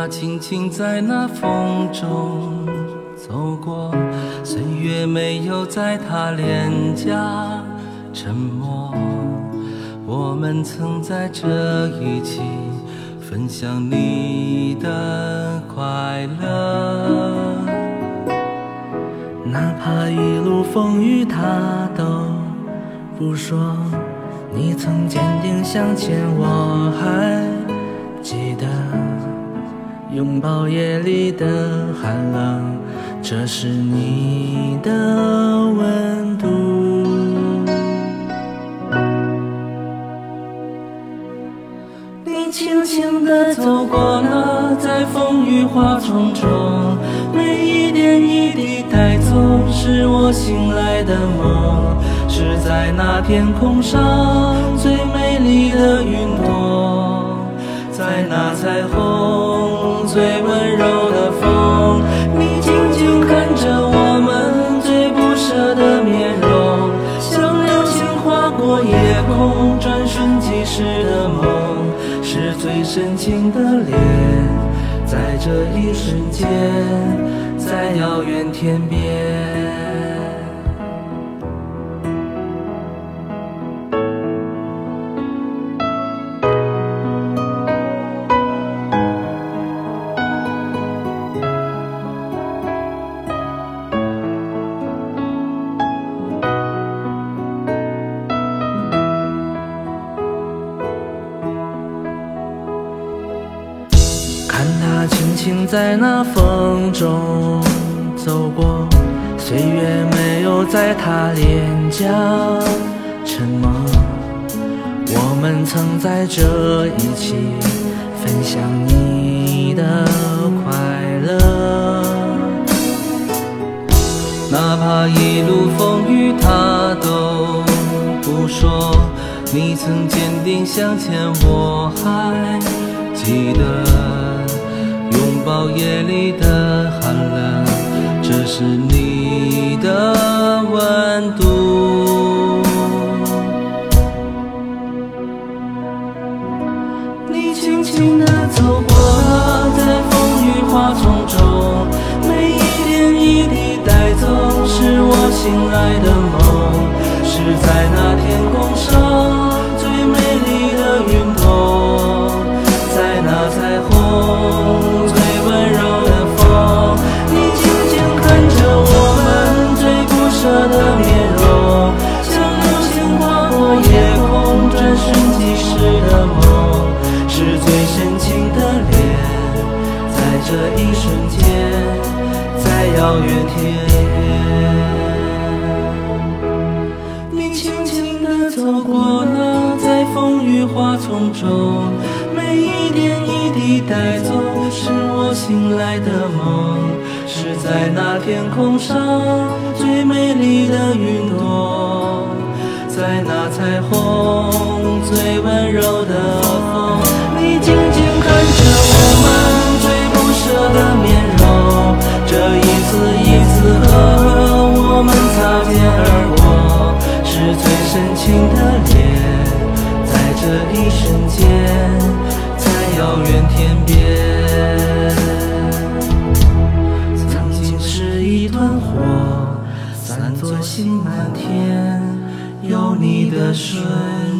它轻轻在那风中走过，岁月没有在它脸颊沉默。我们曾在这一起分享你的快乐，哪怕一路风雨他都不说。你曾坚定向前，我还记得拥抱夜里的寒冷，这是你的温度。你轻轻地走过了，在风雨花丛中，每一点一滴带走，是我醒来的梦。是在那天空上最美丽的云朵，在那彩虹最温柔的风，你静静看着我们最不舍的面容，像流星划过夜空，转瞬即逝的梦，是最深情的脸，在这一瞬间，在遥远天边。看他轻轻在那风中走过，岁月没有在他脸颊沉默。我们曾在这一起分享你的快乐，哪怕一路风雨他都不说，你曾坚定向前，我还记得。拥抱夜里的寒冷，这是你的温度。你轻轻地走过，在风雨花丛中，每一点一滴带走，是我醒来的梦，是在那这一瞬间，在遥远天边，你轻轻地走过了，在风雨花丛中，每一点一滴带走，是我醒来的梦，是在那天空上最美丽的云深情的脸，在这一瞬间，在遥远天边。曾经是一团火，散作星满天，有你的瞬间。